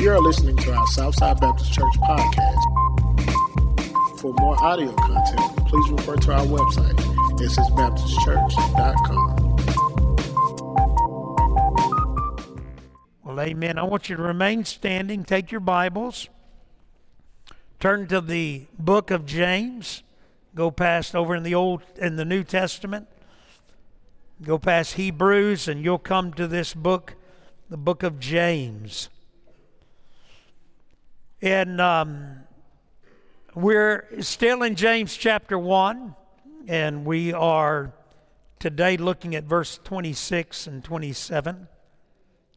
You are listening to our Southside Baptist Church podcast. For more audio content, please refer to our website, ssbaptistchurch.com. Well, amen. I want you to remain standing. Take your Bibles. Turn to the book of James. Go past over in the Old in the New Testament. Go past Hebrews and you'll come to this book, the book of James. And um, we're still in James chapter 1, and we are today looking at verse 26 and 27.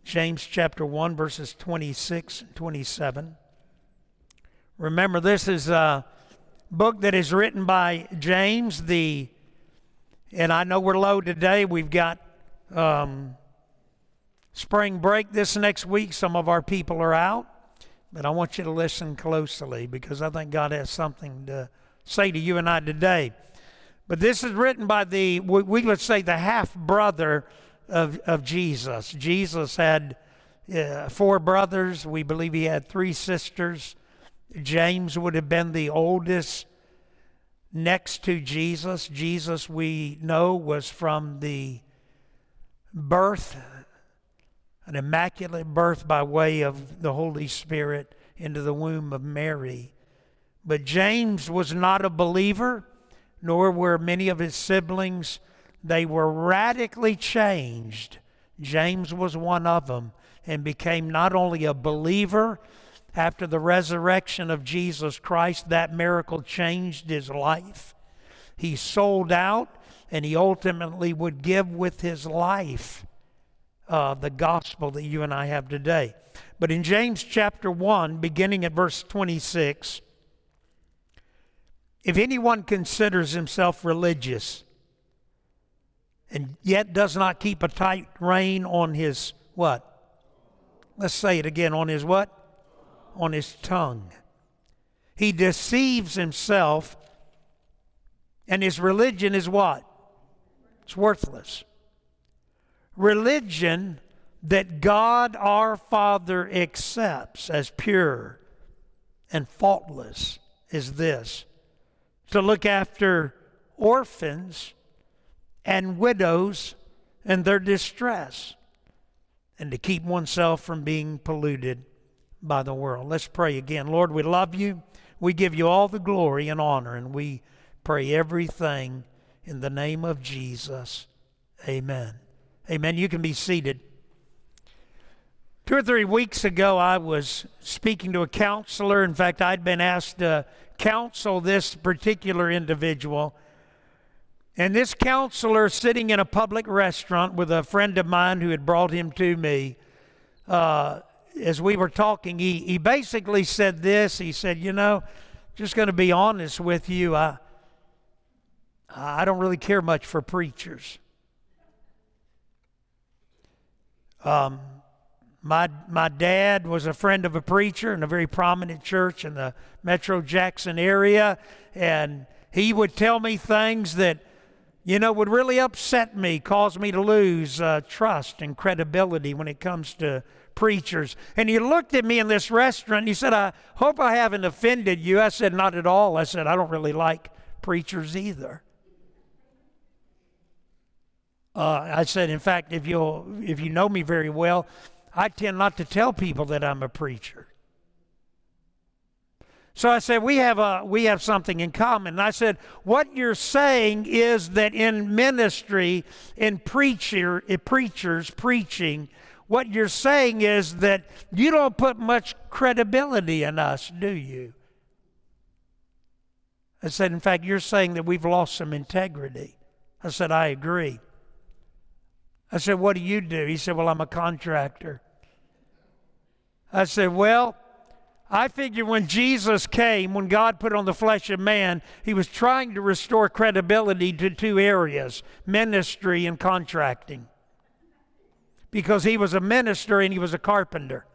James chapter 1, verses 26 and 27. Remember, this is a book that is written by James, the and I know we're low today. We've got um, spring break this next week. Some of our people are out. But I want you to listen closely because I think God has something to say to you and I today. But this is written by the, we would say, the half brother of, of Jesus. Jesus had uh, four brothers. We believe he had three sisters. James would have been the oldest next to Jesus. Jesus, we know, was from the birth, an immaculate birth by way of the Holy Spirit into the womb of Mary. But James was not a believer, nor were many of his siblings. They were radically changed. James was one of them and became not only a believer, after the resurrection of Jesus Christ, that miracle changed his life. He sold out and he ultimately would give with his life uh, the gospel that you and I have today. But in James chapter 1, beginning at verse 26, if anyone considers himself religious and yet does not keep a tight rein on his what? Let's say it again on his what? on his tongue. He deceives himself, and his religion is what? It's worthless. Religion that God our Father accepts as pure and faultless is this to look after orphans and widows in their distress and to keep oneself from being polluted by the world. Let's pray again. Lord, we love you. We give you all the glory and honor, and we pray everything in the name of Jesus. Amen. Amen. You can be seated. Two or three weeks ago, I was speaking to a counselor. In fact, I'd been asked to counsel this particular individual. And this counselor, sitting in a public restaurant with a friend of mine who had brought him to me, uh, as we were talking, he, he basically said this. He said, You know, just going to be honest with you, I, I don't really care much for preachers. Um, my, my dad was a friend of a preacher in a very prominent church in the Metro Jackson area, and he would tell me things that, you know, would really upset me, cause me to lose uh, trust and credibility when it comes to preachers. And he looked at me in this restaurant he said, I hope I haven't offended you. I said, Not at all. I said, I don't really like preachers either. Uh, I said, in fact, if you if you know me very well, I tend not to tell people that I'm a preacher. So I said, we have a we have something in common. And I said, what you're saying is that in ministry, in preacher, in preachers preaching, what you're saying is that you don't put much credibility in us, do you? I said, in fact, you're saying that we've lost some integrity. I said, I agree. I said, what do you do? He said, well, I'm a contractor. I said, well, I figure when Jesus came, when God put on the flesh of man, he was trying to restore credibility to two areas ministry and contracting because he was a minister and he was a carpenter.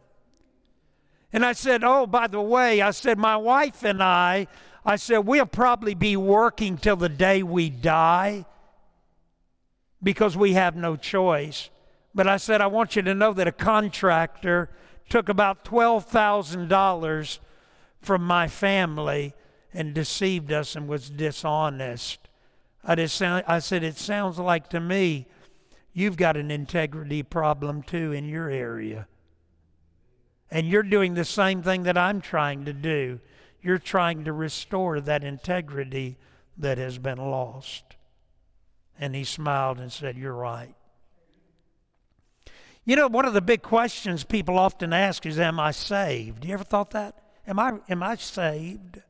And I said, Oh, by the way, I said, my wife and I, I said, we'll probably be working till the day we die because we have no choice. But I said, I want you to know that a contractor took about $12,000 from my family and deceived us and was dishonest. I, just I said, It sounds like to me you've got an integrity problem too in your area. And you're doing the same thing that I'm trying to do. You're trying to restore that integrity that has been lost. And he smiled and said, You're right. You know, one of the big questions people often ask is, Am I saved? You ever thought that? Am I, am I saved?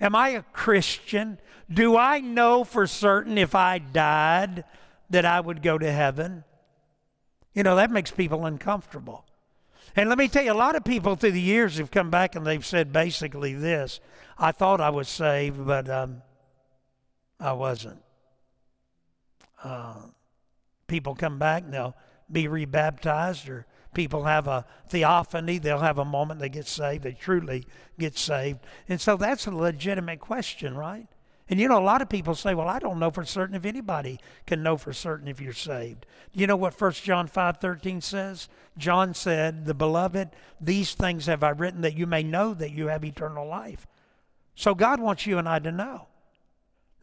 Am I a Christian? Do I know for certain if I died that I would go to heaven? You know, that makes people uncomfortable. And let me tell you, a lot of people through the years have come back and they've said basically this I thought I was saved, but um, I wasn't. Uh, people come back and they'll be rebaptized, or people have a theophany, they'll have a moment they get saved, they truly get saved. And so that's a legitimate question, right? And you know, a lot of people say, well, I don't know for certain if anybody can know for certain if you're saved. You know what 1 John 5 13 says? John said, The beloved, these things have I written that you may know that you have eternal life. So God wants you and I to know.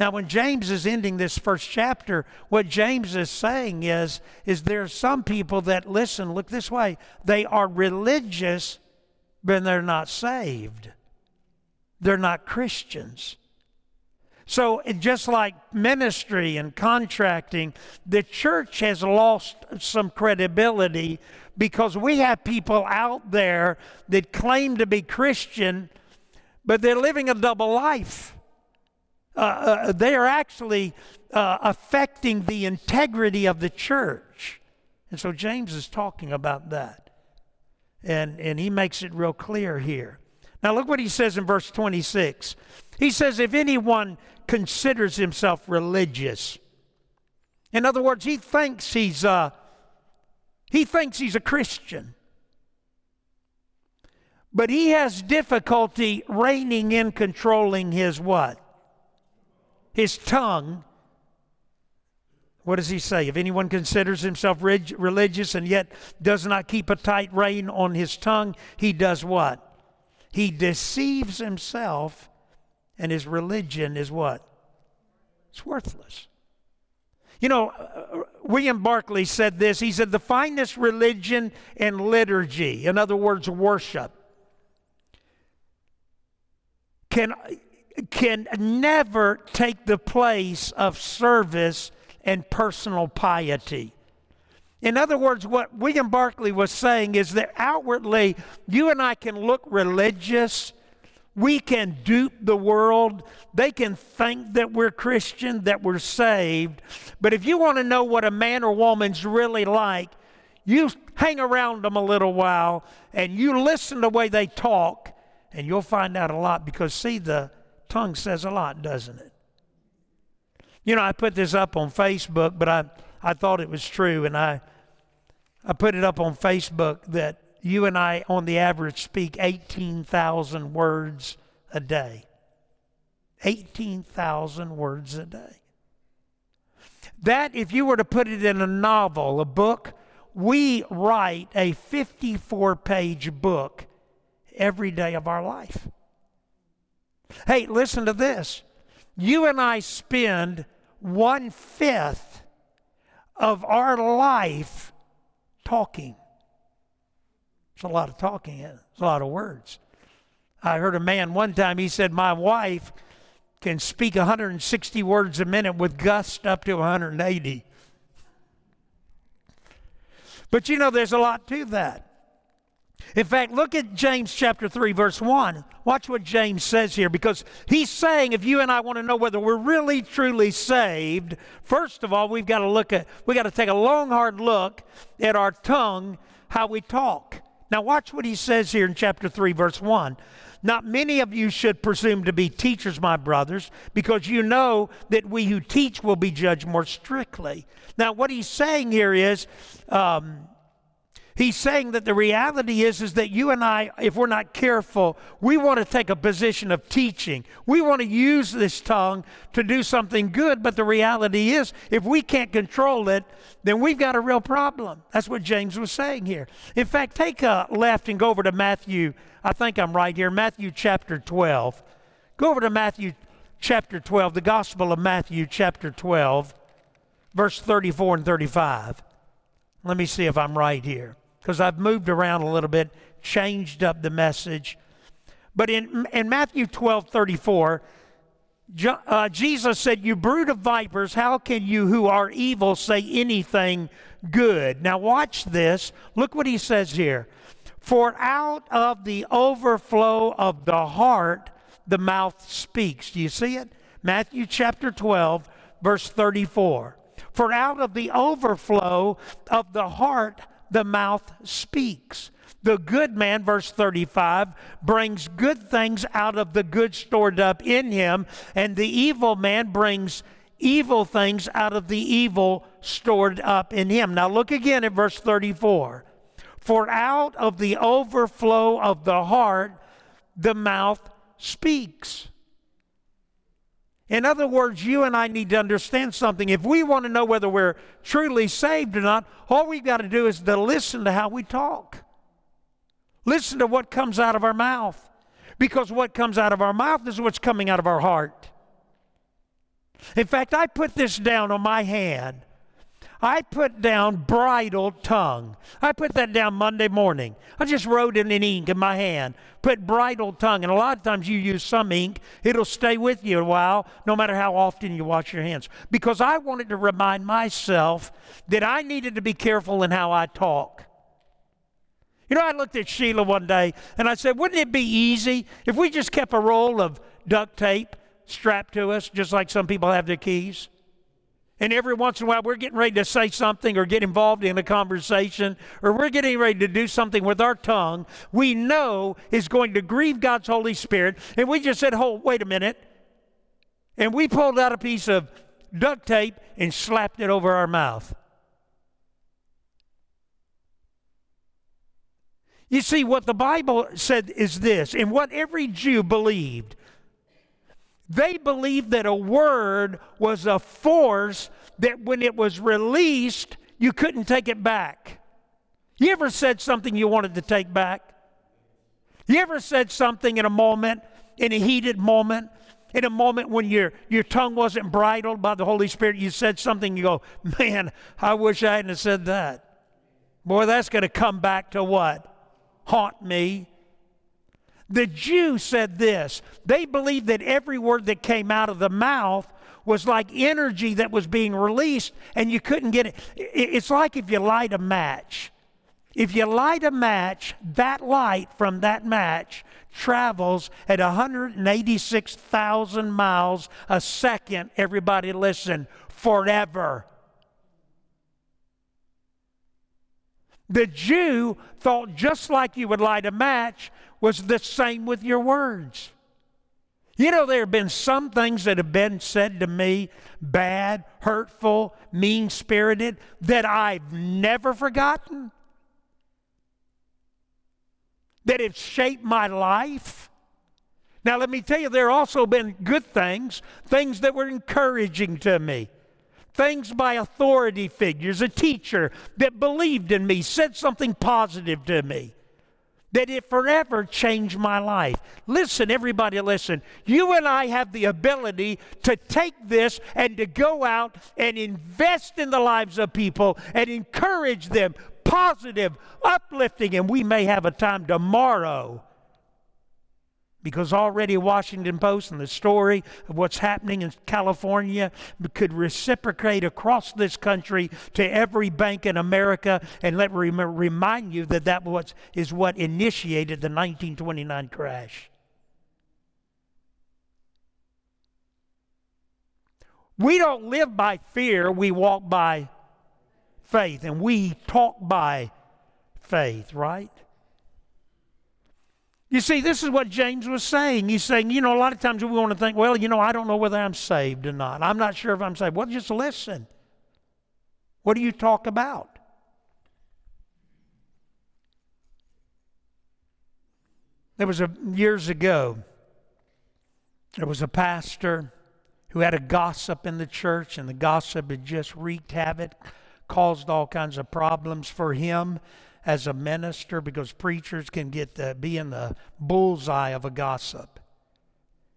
Now, when James is ending this first chapter, what James is saying is, is there are some people that listen, look this way, they are religious, but they're not saved. They're not Christians. So, just like ministry and contracting, the church has lost some credibility because we have people out there that claim to be Christian, but they're living a double life. Uh, uh, they are actually uh, affecting the integrity of the church. And so James is talking about that. And, and he makes it real clear here. Now, look what he says in verse 26. He says, If anyone considers himself religious. In other words, he thinks he's a, uh, he thinks he's a Christian. But he has difficulty reining in controlling his what? His tongue. What does he say? If anyone considers himself religious and yet does not keep a tight rein on his tongue, he does what? He deceives himself and his religion is what? It's worthless. You know, uh, William Barclay said this. He said, The finest religion and liturgy, in other words, worship, can, can never take the place of service and personal piety. In other words, what William Barclay was saying is that outwardly, you and I can look religious we can dupe the world. They can think that we're Christian, that we're saved. But if you want to know what a man or woman's really like, you hang around them a little while and you listen to the way they talk, and you'll find out a lot because, see, the tongue says a lot, doesn't it? You know, I put this up on Facebook, but I, I thought it was true, and I, I put it up on Facebook that you and I, on the average, speak 18,000 words a day. 18,000 words a day. That, if you were to put it in a novel, a book, we write a 54 page book every day of our life. Hey, listen to this. You and I spend one fifth of our life talking. It's a lot of talking, it's a lot of words. I heard a man one time, he said, My wife can speak 160 words a minute with gust up to 180. But you know, there's a lot to that. In fact, look at James chapter 3, verse 1. Watch what James says here because he's saying if you and I want to know whether we're really truly saved, first of all, we've got to look at, we've got to take a long, hard look at our tongue, how we talk. Now, watch what he says here in chapter 3, verse 1. Not many of you should presume to be teachers, my brothers, because you know that we who teach will be judged more strictly. Now, what he's saying here is um, He's saying that the reality is, is that you and I, if we're not careful, we want to take a position of teaching. We want to use this tongue to do something good, but the reality is, if we can't control it, then we've got a real problem. That's what James was saying here. In fact, take a left and go over to Matthew. I think I'm right here, Matthew chapter 12. Go over to Matthew chapter 12, the Gospel of Matthew chapter 12, verse 34 and 35. Let me see if I'm right here because I've moved around a little bit, changed up the message. But in, in Matthew 12 34, uh, Jesus said, You brood of vipers, how can you who are evil say anything good? Now, watch this. Look what he says here. For out of the overflow of the heart, the mouth speaks. Do you see it? Matthew chapter 12, verse 34. For out of the overflow of the heart, the mouth speaks. The good man, verse 35, brings good things out of the good stored up in him, and the evil man brings evil things out of the evil stored up in him. Now look again at verse 34. For out of the overflow of the heart, the mouth speaks. In other words, you and I need to understand something. If we want to know whether we're truly saved or not, all we've got to do is to listen to how we talk. Listen to what comes out of our mouth. Because what comes out of our mouth is what's coming out of our heart. In fact, I put this down on my hand I put down bridle tongue. I put that down Monday morning. I just wrote it in ink in my hand. Put bridle tongue. And a lot of times you use some ink, it'll stay with you a while, no matter how often you wash your hands. Because I wanted to remind myself that I needed to be careful in how I talk. You know, I looked at Sheila one day and I said, wouldn't it be easy if we just kept a roll of duct tape strapped to us, just like some people have their keys? And every once in a while, we're getting ready to say something or get involved in a conversation, or we're getting ready to do something with our tongue we know is going to grieve God's Holy Spirit. And we just said, Hold, wait a minute. And we pulled out a piece of duct tape and slapped it over our mouth. You see, what the Bible said is this, and what every Jew believed they believed that a word was a force that when it was released, you couldn't take it back. You ever said something you wanted to take back? You ever said something in a moment, in a heated moment, in a moment when your, your tongue wasn't bridled by the Holy Spirit, you said something, you go, man, I wish I hadn't said that. Boy, that's going to come back to what? Haunt me. The Jew said this they believed that every word that came out of the mouth was like energy that was being released, and you couldn't get it. It's like if you light a match. If you light a match, that light from that match travels at 186,000 miles a second. Everybody listen, forever. The Jew thought just like you would light a match, was the same with your words. You know, there have been some things that have been said to me, bad, hurtful, mean spirited, that I've never forgotten, that have shaped my life. Now, let me tell you, there have also been good things, things that were encouraging to me, things by authority figures, a teacher that believed in me, said something positive to me that it forever changed my life. Listen, everybody, listen. You and I have the ability to take this and to go out and invest in the lives of people and encourage them, positive, uplifting, and we may have a time tomorrow because already Washington Post and the story of what's happening in California could reciprocate across this country to every bank in America and let me remind you that that was, is what initiated the 1929 crash. We don't live by fear, we walk by faith, and we talk by faith, right? You see, this is what James was saying. He's saying, you know, a lot of times we want to think, well, you know, I don't know whether I'm saved or not. I'm not sure if I'm saved. Well, just listen. What do you talk about? There was a years ago, there was a pastor who had a gossip in the church, and the gossip had just wreaked havoc, caused all kinds of problems for him as a minister because preachers can get to be in the bullseye of a gossip.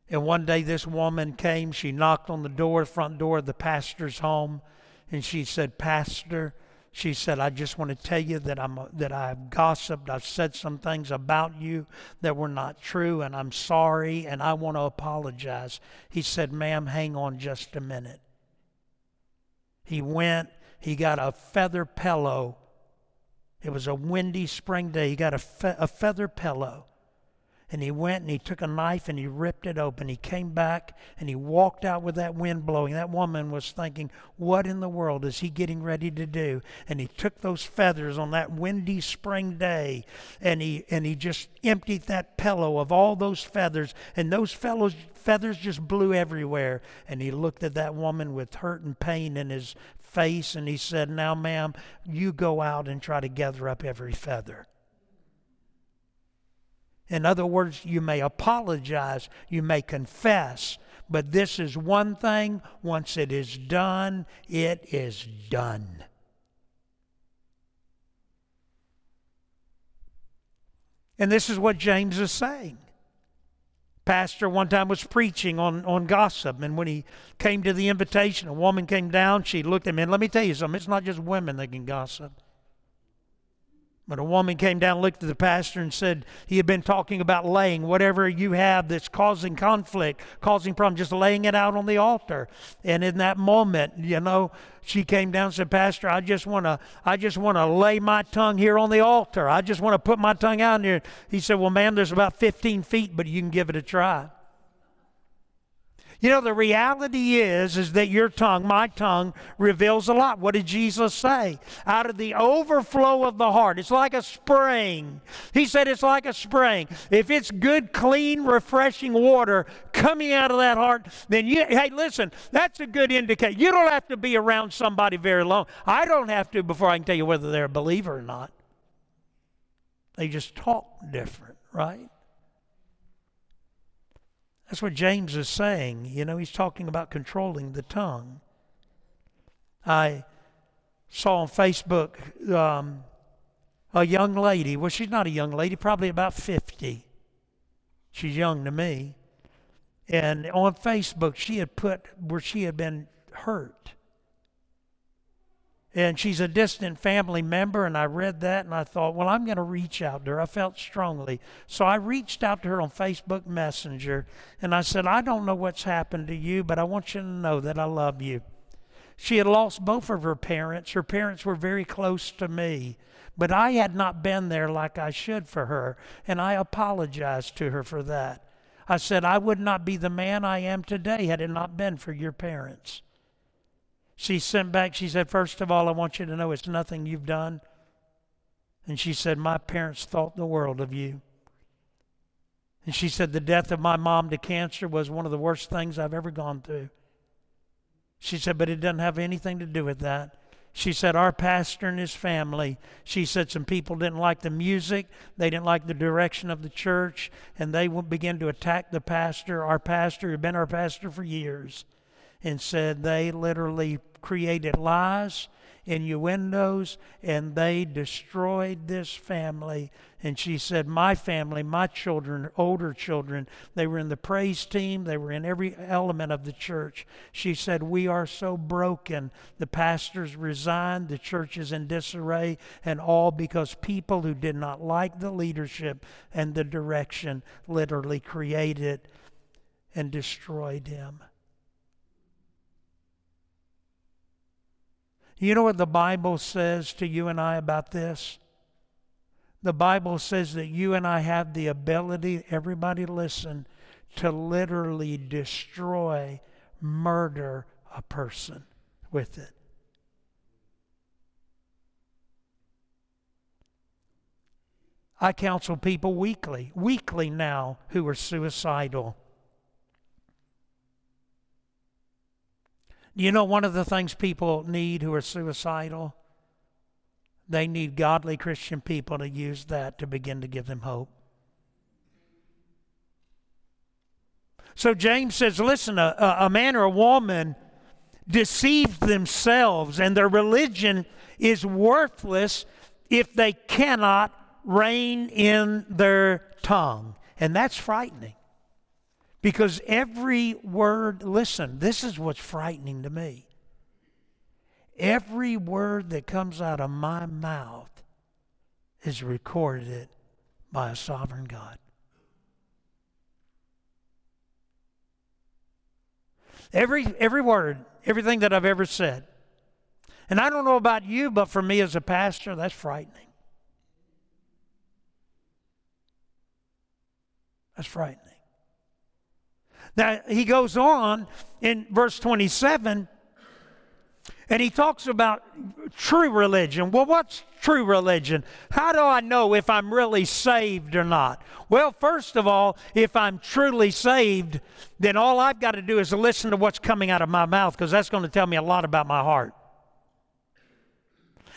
And one day this woman came, she knocked on the door, front door of the pastor's home, and she said, Pastor, she said, I just want to tell you that I'm that I've gossiped. I've said some things about you that were not true, and I'm sorry, and I want to apologize. He said, Ma'am, hang on just a minute. He went, he got a feather pillow. It was a windy spring day. He got a, fe- a feather pillow and he went and he took a knife and he ripped it open. He came back and he walked out with that wind blowing. That woman was thinking, What in the world is he getting ready to do? And he took those feathers on that windy spring day and he and he just emptied that pillow of all those feathers, and those fellows feathers just blew everywhere. And he looked at that woman with hurt and pain in his face and he said, Now, ma'am, you go out and try to gather up every feather. In other words, you may apologize, you may confess, but this is one thing once it is done, it is done. And this is what James is saying. Pastor one time was preaching on, on gossip, and when he came to the invitation, a woman came down. She looked at him, and let me tell you something it's not just women that can gossip. But a woman came down, looked at the pastor, and said he had been talking about laying whatever you have that's causing conflict, causing problems, just laying it out on the altar. And in that moment, you know, she came down and said, Pastor, I just want to, I just want to lay my tongue here on the altar. I just want to put my tongue out here. He said, Well, ma'am, there's about 15 feet, but you can give it a try. You know, the reality is, is that your tongue, my tongue, reveals a lot. What did Jesus say? Out of the overflow of the heart. It's like a spring. He said it's like a spring. If it's good, clean, refreshing water coming out of that heart, then you, hey, listen, that's a good indicator. You don't have to be around somebody very long. I don't have to before I can tell you whether they're a believer or not. They just talk different, right? That's what James is saying. You know, he's talking about controlling the tongue. I saw on Facebook um, a young lady. Well, she's not a young lady, probably about 50. She's young to me. And on Facebook, she had put where she had been hurt and she's a distant family member and i read that and i thought well i'm going to reach out to her. I felt strongly. So i reached out to her on facebook messenger and i said i don't know what's happened to you but i want you to know that i love you. She had lost both of her parents. Her parents were very close to me but i had not been there like i should for her and i apologized to her for that. I said i would not be the man i am today had it not been for your parents she sent back, she said, First of all, I want you to know it's nothing you've done. And she said, My parents thought the world of you. And she said, The death of my mom to cancer was one of the worst things I've ever gone through. She said, But it doesn't have anything to do with that. She said, Our pastor and his family, she said, some people didn't like the music, they didn't like the direction of the church, and they began to attack the pastor, our pastor, who had been our pastor for years and said they literally created lies, innuendos, and they destroyed this family. And she said, My family, my children, older children, they were in the praise team, they were in every element of the church. She said, We are so broken. The pastors resigned, the church is in disarray, and all because people who did not like the leadership and the direction literally created and destroyed him. You know what the Bible says to you and I about this? The Bible says that you and I have the ability, everybody listen, to literally destroy, murder a person with it. I counsel people weekly, weekly now, who are suicidal. You know, one of the things people need who are suicidal? They need godly Christian people to use that to begin to give them hope. So James says, listen, a, a man or a woman deceives themselves, and their religion is worthless if they cannot rein in their tongue. And that's frightening. Because every word, listen, this is what's frightening to me. Every word that comes out of my mouth is recorded by a sovereign God. Every, every word, everything that I've ever said. And I don't know about you, but for me as a pastor, that's frightening. That's frightening. Now, he goes on in verse 27 and he talks about true religion. Well, what's true religion? How do I know if I'm really saved or not? Well, first of all, if I'm truly saved, then all I've got to do is listen to what's coming out of my mouth because that's going to tell me a lot about my heart.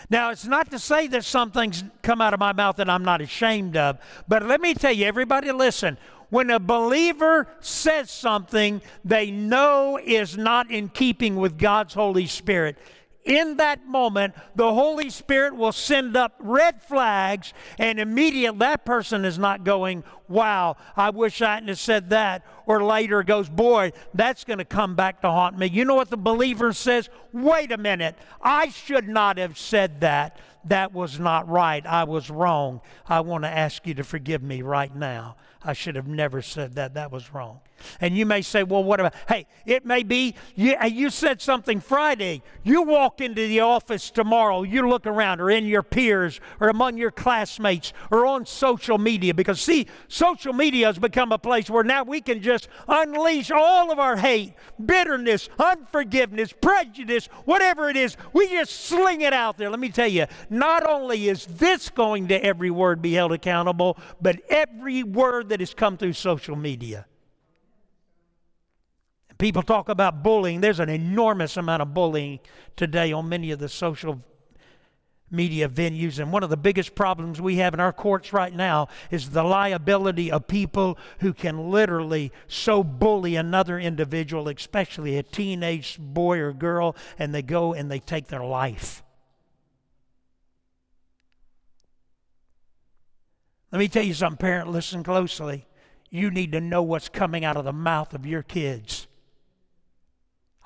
Now, it's not to say that some things come out of my mouth that I'm not ashamed of, but let me tell you, everybody listen. When a believer says something they know is not in keeping with God's Holy Spirit, in that moment, the Holy Spirit will send up red flags, and immediately that person is not going, Wow, I wish I hadn't said that. Or later goes, Boy, that's going to come back to haunt me. You know what the believer says? Wait a minute, I should not have said that. That was not right. I was wrong. I want to ask you to forgive me right now. I should have never said that. That was wrong. And you may say, well, what about? Hey, it may be you, you said something Friday. You walk into the office tomorrow, you look around, or in your peers, or among your classmates, or on social media. Because, see, social media has become a place where now we can just unleash all of our hate, bitterness, unforgiveness, prejudice, whatever it is. We just sling it out there. Let me tell you, not only is this going to every word be held accountable, but every word that has come through social media. People talk about bullying. There's an enormous amount of bullying today on many of the social media venues. And one of the biggest problems we have in our courts right now is the liability of people who can literally so bully another individual, especially a teenage boy or girl, and they go and they take their life. Let me tell you something, parent, listen closely. You need to know what's coming out of the mouth of your kids.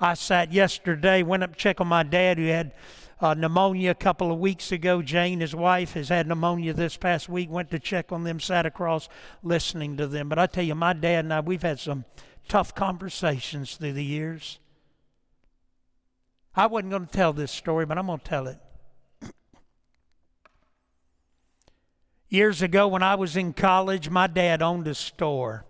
I sat yesterday, went up to check on my dad who had uh, pneumonia a couple of weeks ago. Jane, his wife, has had pneumonia this past week. Went to check on them, sat across listening to them. But I tell you, my dad and I, we've had some tough conversations through the years. I wasn't going to tell this story, but I'm going to tell it. Years ago, when I was in college, my dad owned a store.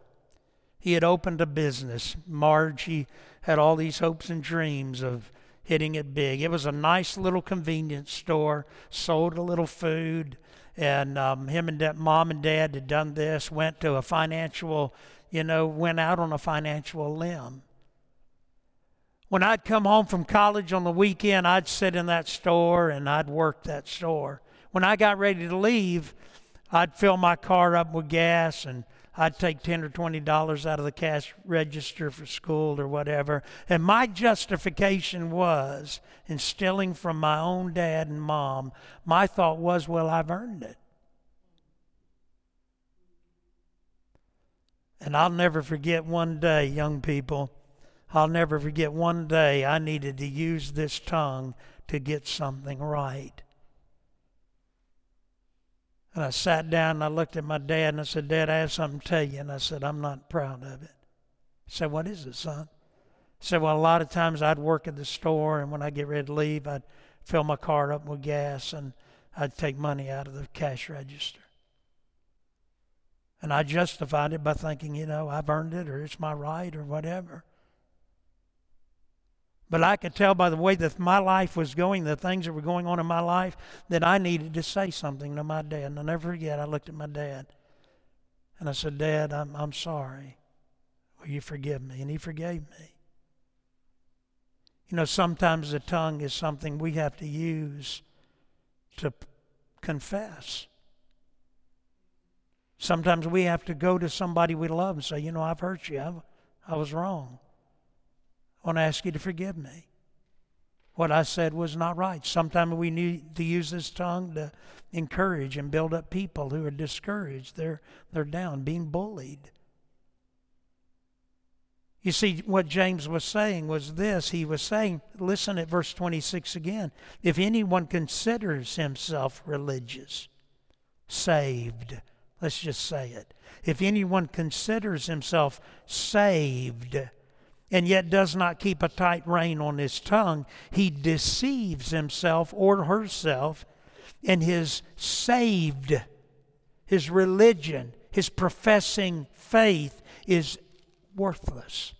He had opened a business. Margie had all these hopes and dreams of hitting it big. It was a nice little convenience store, sold a little food, and um, him and that mom and dad had done this, went to a financial, you know, went out on a financial limb. When I'd come home from college on the weekend, I'd sit in that store and I'd work that store. When I got ready to leave, I'd fill my car up with gas and I'd take 10 or 20 dollars out of the cash register for school or whatever. And my justification was in stealing from my own dad and mom, my thought was, well, I've earned it. And I'll never forget one day, young people, I'll never forget one day I needed to use this tongue to get something right. And I sat down and I looked at my dad and I said, Dad, I have something to tell you. And I said, I'm not proud of it. He said, What is it, son? He said, Well, a lot of times I'd work at the store and when I get ready to leave, I'd fill my car up with gas and I'd take money out of the cash register. And I justified it by thinking, you know, I've earned it or it's my right or whatever. But I could tell by the way that my life was going, the things that were going on in my life, that I needed to say something to my dad. And I'll never forget, I looked at my dad and I said, Dad, I'm, I'm sorry. Will you forgive me? And he forgave me. You know, sometimes the tongue is something we have to use to confess. Sometimes we have to go to somebody we love and say, You know, I've hurt you. I've, I was wrong. I want to ask you to forgive me. What I said was not right. Sometimes we need to use this tongue to encourage and build up people who are discouraged. They're, they're down, being bullied. You see, what James was saying was this. He was saying, listen at verse 26 again. If anyone considers himself religious, saved, let's just say it. If anyone considers himself saved, and yet does not keep a tight rein on his tongue, he deceives himself or herself, and his saved, his religion, his professing faith is worthless.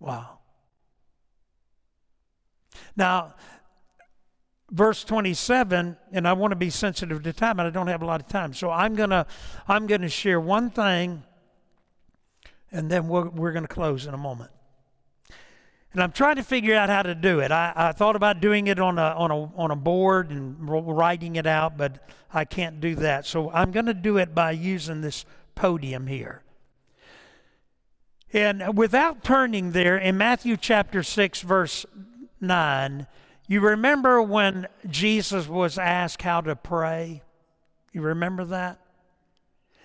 Wow. Now, verse 27 and i want to be sensitive to time and i don't have a lot of time so i'm going to i'm going to share one thing and then we're, we're going to close in a moment and i'm trying to figure out how to do it I, I thought about doing it on a, on, a, on a board and writing it out but i can't do that so i'm going to do it by using this podium here. And without turning there, in Matthew chapter 6, verse 9, you remember when Jesus was asked how to pray? You remember that?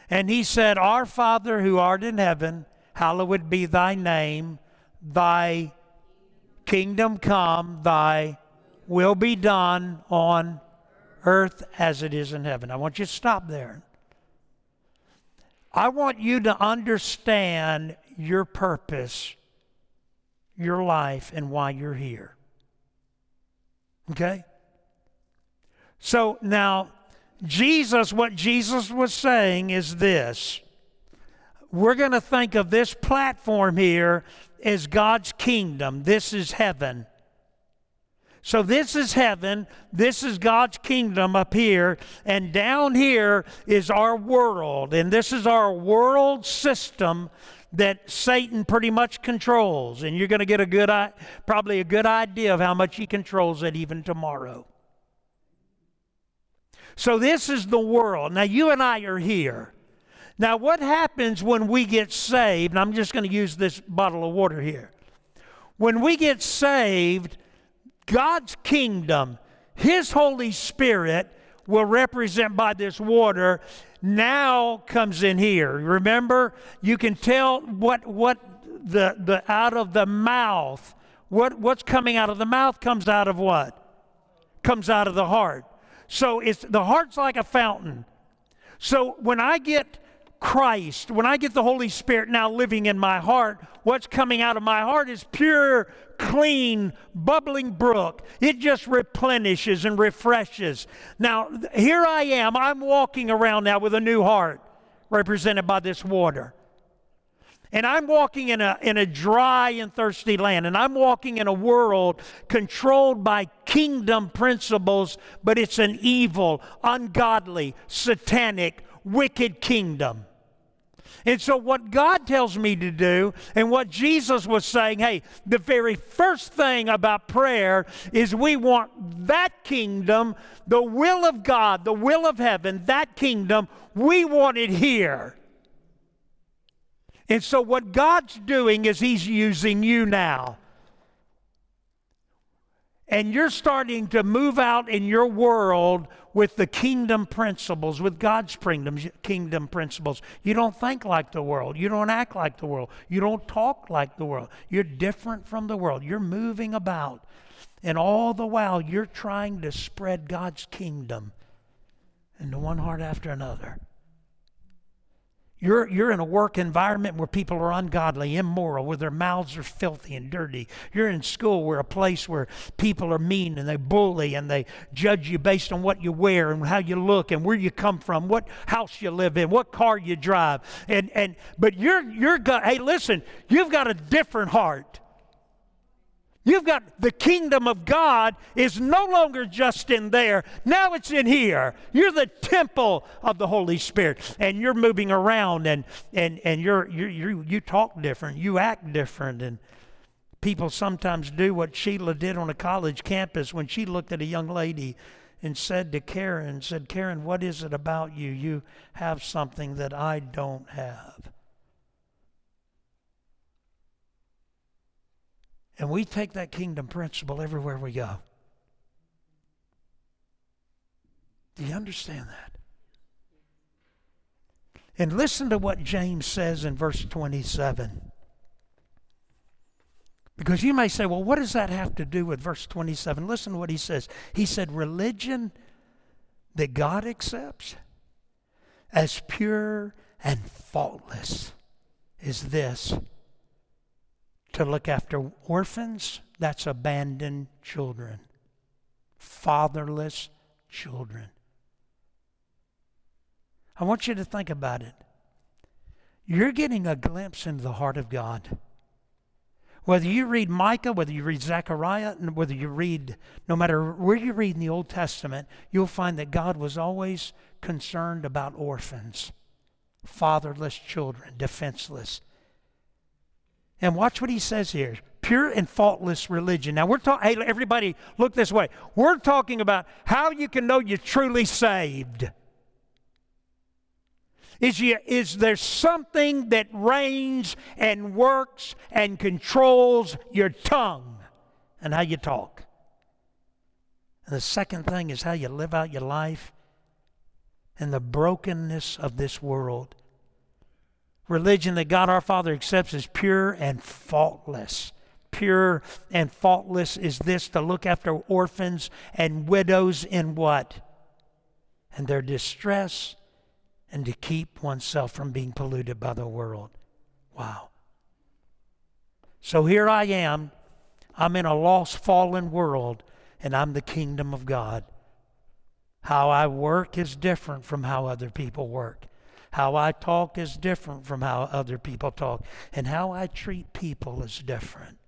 And he said, Our Father who art in heaven, hallowed be thy name, thy kingdom come, thy will be done on earth as it is in heaven. I want you to stop there. I want you to understand your purpose, your life, and why you're here. Okay? So now, Jesus, what Jesus was saying is this. We're going to think of this platform here as God's kingdom. This is heaven. So, this is heaven. This is God's kingdom up here. And down here is our world. And this is our world system that Satan pretty much controls. And you're going to get a good, probably a good idea of how much he controls it even tomorrow. So, this is the world. Now, you and I are here. Now, what happens when we get saved? And I'm just going to use this bottle of water here. When we get saved, God's kingdom, His Holy Spirit will represent by this water now comes in here. Remember, you can tell what what the the out of the mouth, what what's coming out of the mouth comes out of what? Comes out of the heart. So it's the heart's like a fountain. So when I get Christ, when I get the Holy Spirit now living in my heart, what's coming out of my heart is pure, clean, bubbling brook. It just replenishes and refreshes. Now, here I am. I'm walking around now with a new heart, represented by this water. And I'm walking in a, in a dry and thirsty land, and I'm walking in a world controlled by kingdom principles, but it's an evil, ungodly, satanic, wicked kingdom. And so, what God tells me to do, and what Jesus was saying, hey, the very first thing about prayer is we want that kingdom, the will of God, the will of heaven, that kingdom, we want it here. And so, what God's doing is He's using you now and you're starting to move out in your world with the kingdom principles, with God's kingdom, principles. You don't think like the world. You don't act like the world. You don't talk like the world. You're different from the world. You're moving about. And all the while, you're trying to spread God's kingdom into one heart after another. You're, you're in a work environment where people are ungodly, immoral, where their mouths are filthy and dirty. You're in school where a place where people are mean and they bully and they judge you based on what you wear and how you look and where you come from, what house you live in, what car you drive. And, and but you're you're hey listen, you've got a different heart. You've got the kingdom of God is no longer just in there. Now it's in here. You're the temple of the Holy Spirit. And you're moving around and and, and you're, you're, you you talk different. You act different. And people sometimes do what Sheila did on a college campus when she looked at a young lady and said to Karen, said, Karen, what is it about you? You have something that I don't have. And we take that kingdom principle everywhere we go. Do you understand that? And listen to what James says in verse 27. Because you may say, well, what does that have to do with verse 27? Listen to what he says. He said, religion that God accepts as pure and faultless is this to look after orphans, that's abandoned children, fatherless children. I want you to think about it. You're getting a glimpse into the heart of God. Whether you read Micah, whether you read Zechariah, and whether you read, no matter where you read in the Old Testament, you'll find that God was always concerned about orphans, fatherless children, defenseless. And watch what he says here pure and faultless religion. Now, we're talking, hey, everybody, look this way. We're talking about how you can know you're truly saved. Is, you, is there something that reigns and works and controls your tongue and how you talk? And the second thing is how you live out your life and the brokenness of this world. Religion that God our Father accepts as pure and faultless. Pure and faultless is this to look after orphans and widows in what? And their distress and to keep oneself from being polluted by the world. Wow. So here I am. I'm in a lost, fallen world, and I'm the kingdom of God. How I work is different from how other people work. How I talk is different from how other people talk. And how I treat people is different.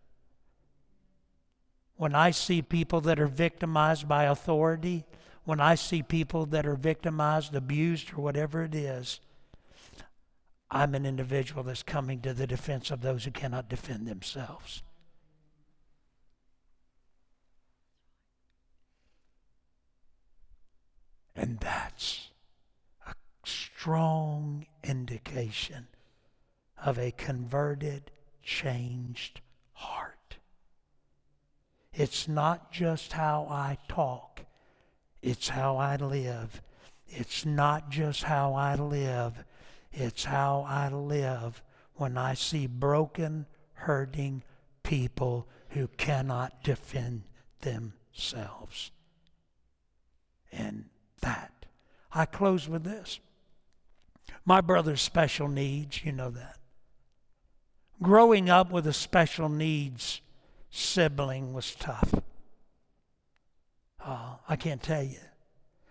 When I see people that are victimized by authority, when I see people that are victimized, abused, or whatever it is, I'm an individual that's coming to the defense of those who cannot defend themselves. And that's strong indication of a converted, changed heart. It's not just how I talk, it's how I live. It's not just how I live, it's how I live when I see broken, hurting people who cannot defend themselves. And that. I close with this. My brother's special needs, you know that. Growing up with a special needs sibling was tough. Oh, I can't tell you.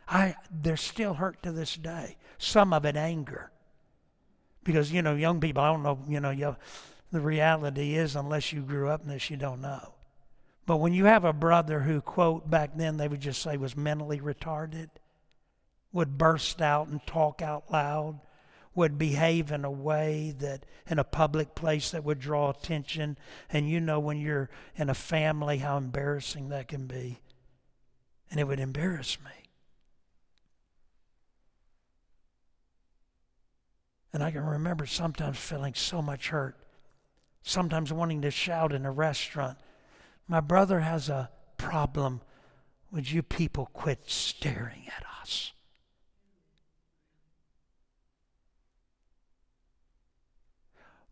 I they're still hurt to this day. Some of it anger. Because, you know, young people, I don't know, you know, you, the reality is unless you grew up in this, you don't know. But when you have a brother who, quote, back then they would just say was mentally retarded, would burst out and talk out loud, would behave in a way that in a public place that would draw attention. And you know, when you're in a family, how embarrassing that can be and it would embarrass me. And I can remember sometimes feeling so much hurt, sometimes wanting to shout in a restaurant, My brother has a problem. Would you people quit staring at us?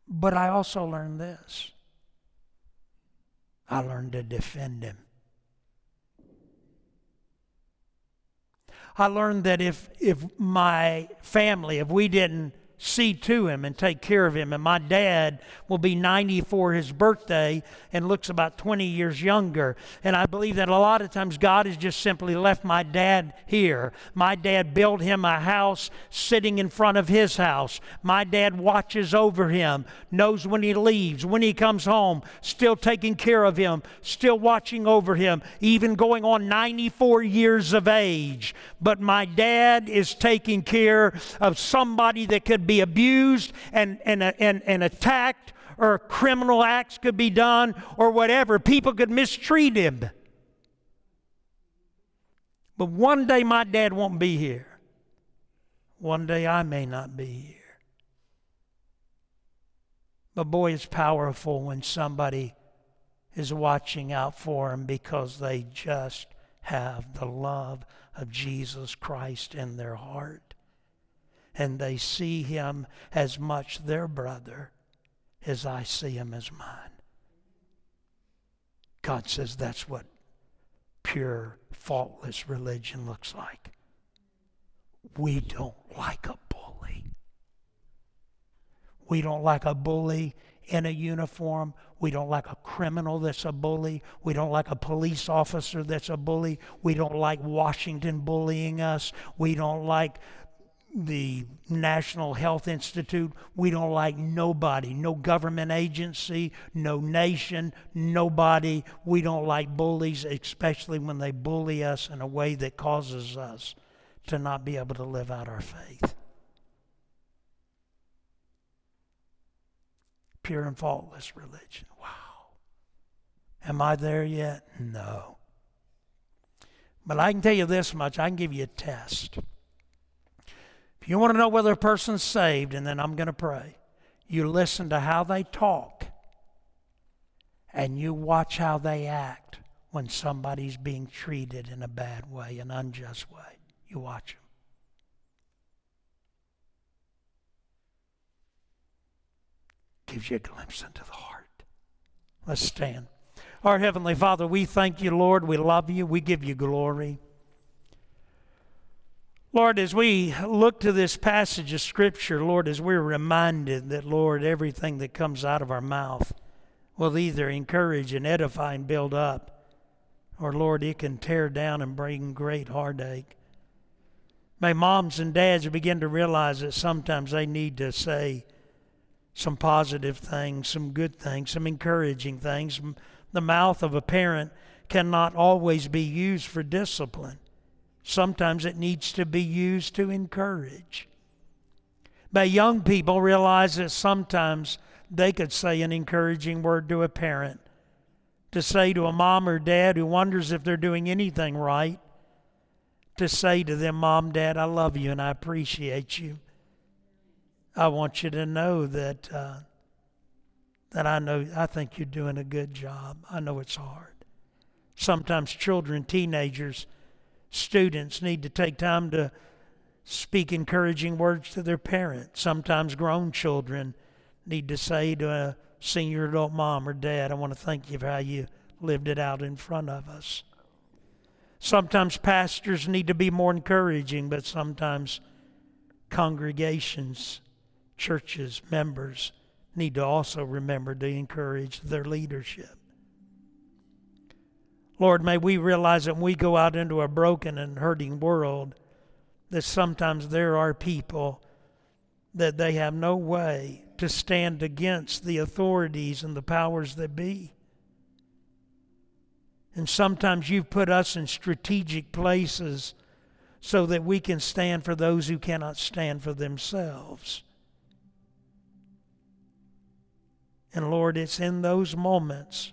But I also learned this I learned to defend him. I learned that if, if my family, if we didn't see to him and take care of him. And my dad will be 90 for his birthday and looks about 20 years younger. And I believe that a lot of times God has just simply left my dad here. My dad built him a house sitting in front of his house. My dad watches over him, knows when he leaves, when he comes home, still taking care of him, still watching over him, even going on 94 years of age. But my dad is taking care of somebody that could be abused and, and, uh, and, and attacked, or criminal acts could be done, or whatever. People could mistreat him. But one day my dad won't be here. One day I may not be here. But boy, it's powerful when somebody is watching out for him because they just have the love of Jesus Christ in their heart. And they see him as much their brother as I see him as mine. God says that's what pure, faultless religion looks like. We don't like a bully. We don't like a bully in a uniform. We don't like a criminal that's a bully. We don't like a police officer that's a bully. We don't like Washington bullying us. We don't like the National Health Institute. We don't like nobody, no government agency, no nation, nobody. We don't like bullies, especially when they bully us in a way that causes us to not be able to live out our faith. Pure and faultless religion. Wow. Am I there yet? No. But I can tell you this much I can give you a test. You want to know whether a person's saved, and then I'm going to pray, you listen to how they talk and you watch how they act when somebody's being treated in a bad way, an unjust way. You watch them. Gives you a glimpse into the heart. Let's stand. Our Heavenly Father, we thank you, Lord. We love you. We give you glory. Lord, as we look to this passage of Scripture, Lord, as we're reminded that, Lord, everything that comes out of our mouth will either encourage and edify and build up, or, Lord, it can tear down and bring great heartache. May moms and dads begin to realize that sometimes they need to say some positive things, some good things, some encouraging things. The mouth of a parent cannot always be used for discipline. Sometimes it needs to be used to encourage. May young people realize that sometimes they could say an encouraging word to a parent, to say to a mom or dad who wonders if they're doing anything right, to say to them, Mom, Dad, I love you and I appreciate you. I want you to know that uh, that I know I think you're doing a good job. I know it's hard. Sometimes children, teenagers, students need to take time to speak encouraging words to their parents. Sometimes grown children need to say to a senior adult mom or dad, I want to thank you for how you lived it out in front of us. Sometimes pastors need to be more encouraging, but sometimes congregations, churches, members need to also remember to encourage their leadership. Lord, may we realize that when we go out into a broken and hurting world, that sometimes there are people that they have no way to stand against the authorities and the powers that be. And sometimes you've put us in strategic places so that we can stand for those who cannot stand for themselves. And Lord, it's in those moments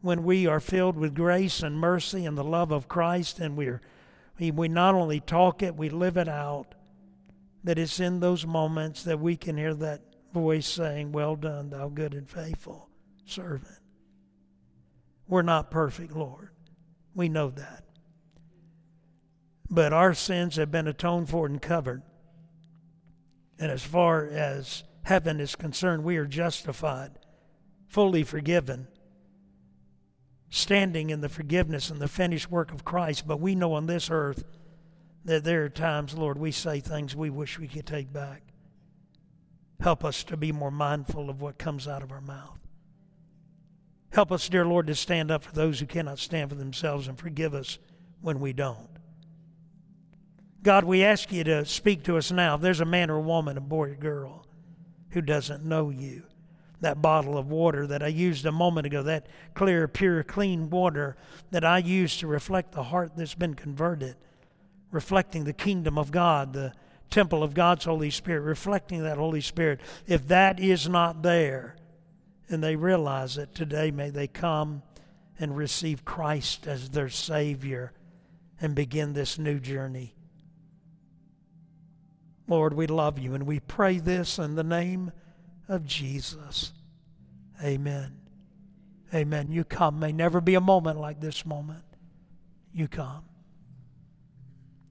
when we are filled with grace and mercy and the love of Christ and we're, we, we not only talk it, we live it out, that it's in those moments that we can hear that voice saying, Well done, thou good and faithful servant. We're not perfect, Lord. We know that. But our sins have been atoned for and covered. And as far as heaven is concerned, we are justified, fully forgiven, standing in the forgiveness and the finished work of Christ. But we know on this earth that there are times, Lord, we say things we wish we could take back. Help us to be more mindful of what comes out of our mouth. Help us, dear Lord, to stand up for those who cannot stand for themselves and forgive us when we don't. God, we ask you to speak to us now. If there's a man or a woman, a boy or girl, who doesn't know you, that bottle of water that I used a moment ago, that clear, pure, clean water that I used to reflect the heart that's been converted, reflecting the kingdom of God, the temple of God's Holy Spirit, reflecting that Holy Spirit. If that is not there, and they realize it today, may they come and receive Christ as their Savior and begin this new journey. Lord, we love you and we pray this in the name of Jesus. Amen. Amen. You come. May never be a moment like this moment. You come.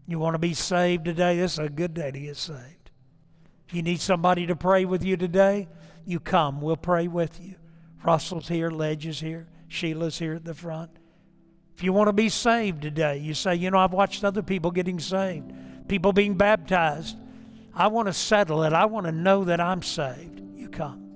You want to be saved today? This is a good day to get saved. You need somebody to pray with you today, you come. We'll pray with you. Russell's here, Ledge is here, Sheila's here at the front. If you want to be saved today, you say, you know, I've watched other people getting saved, people being baptized. I want to settle it. I want to know that I'm saved. come.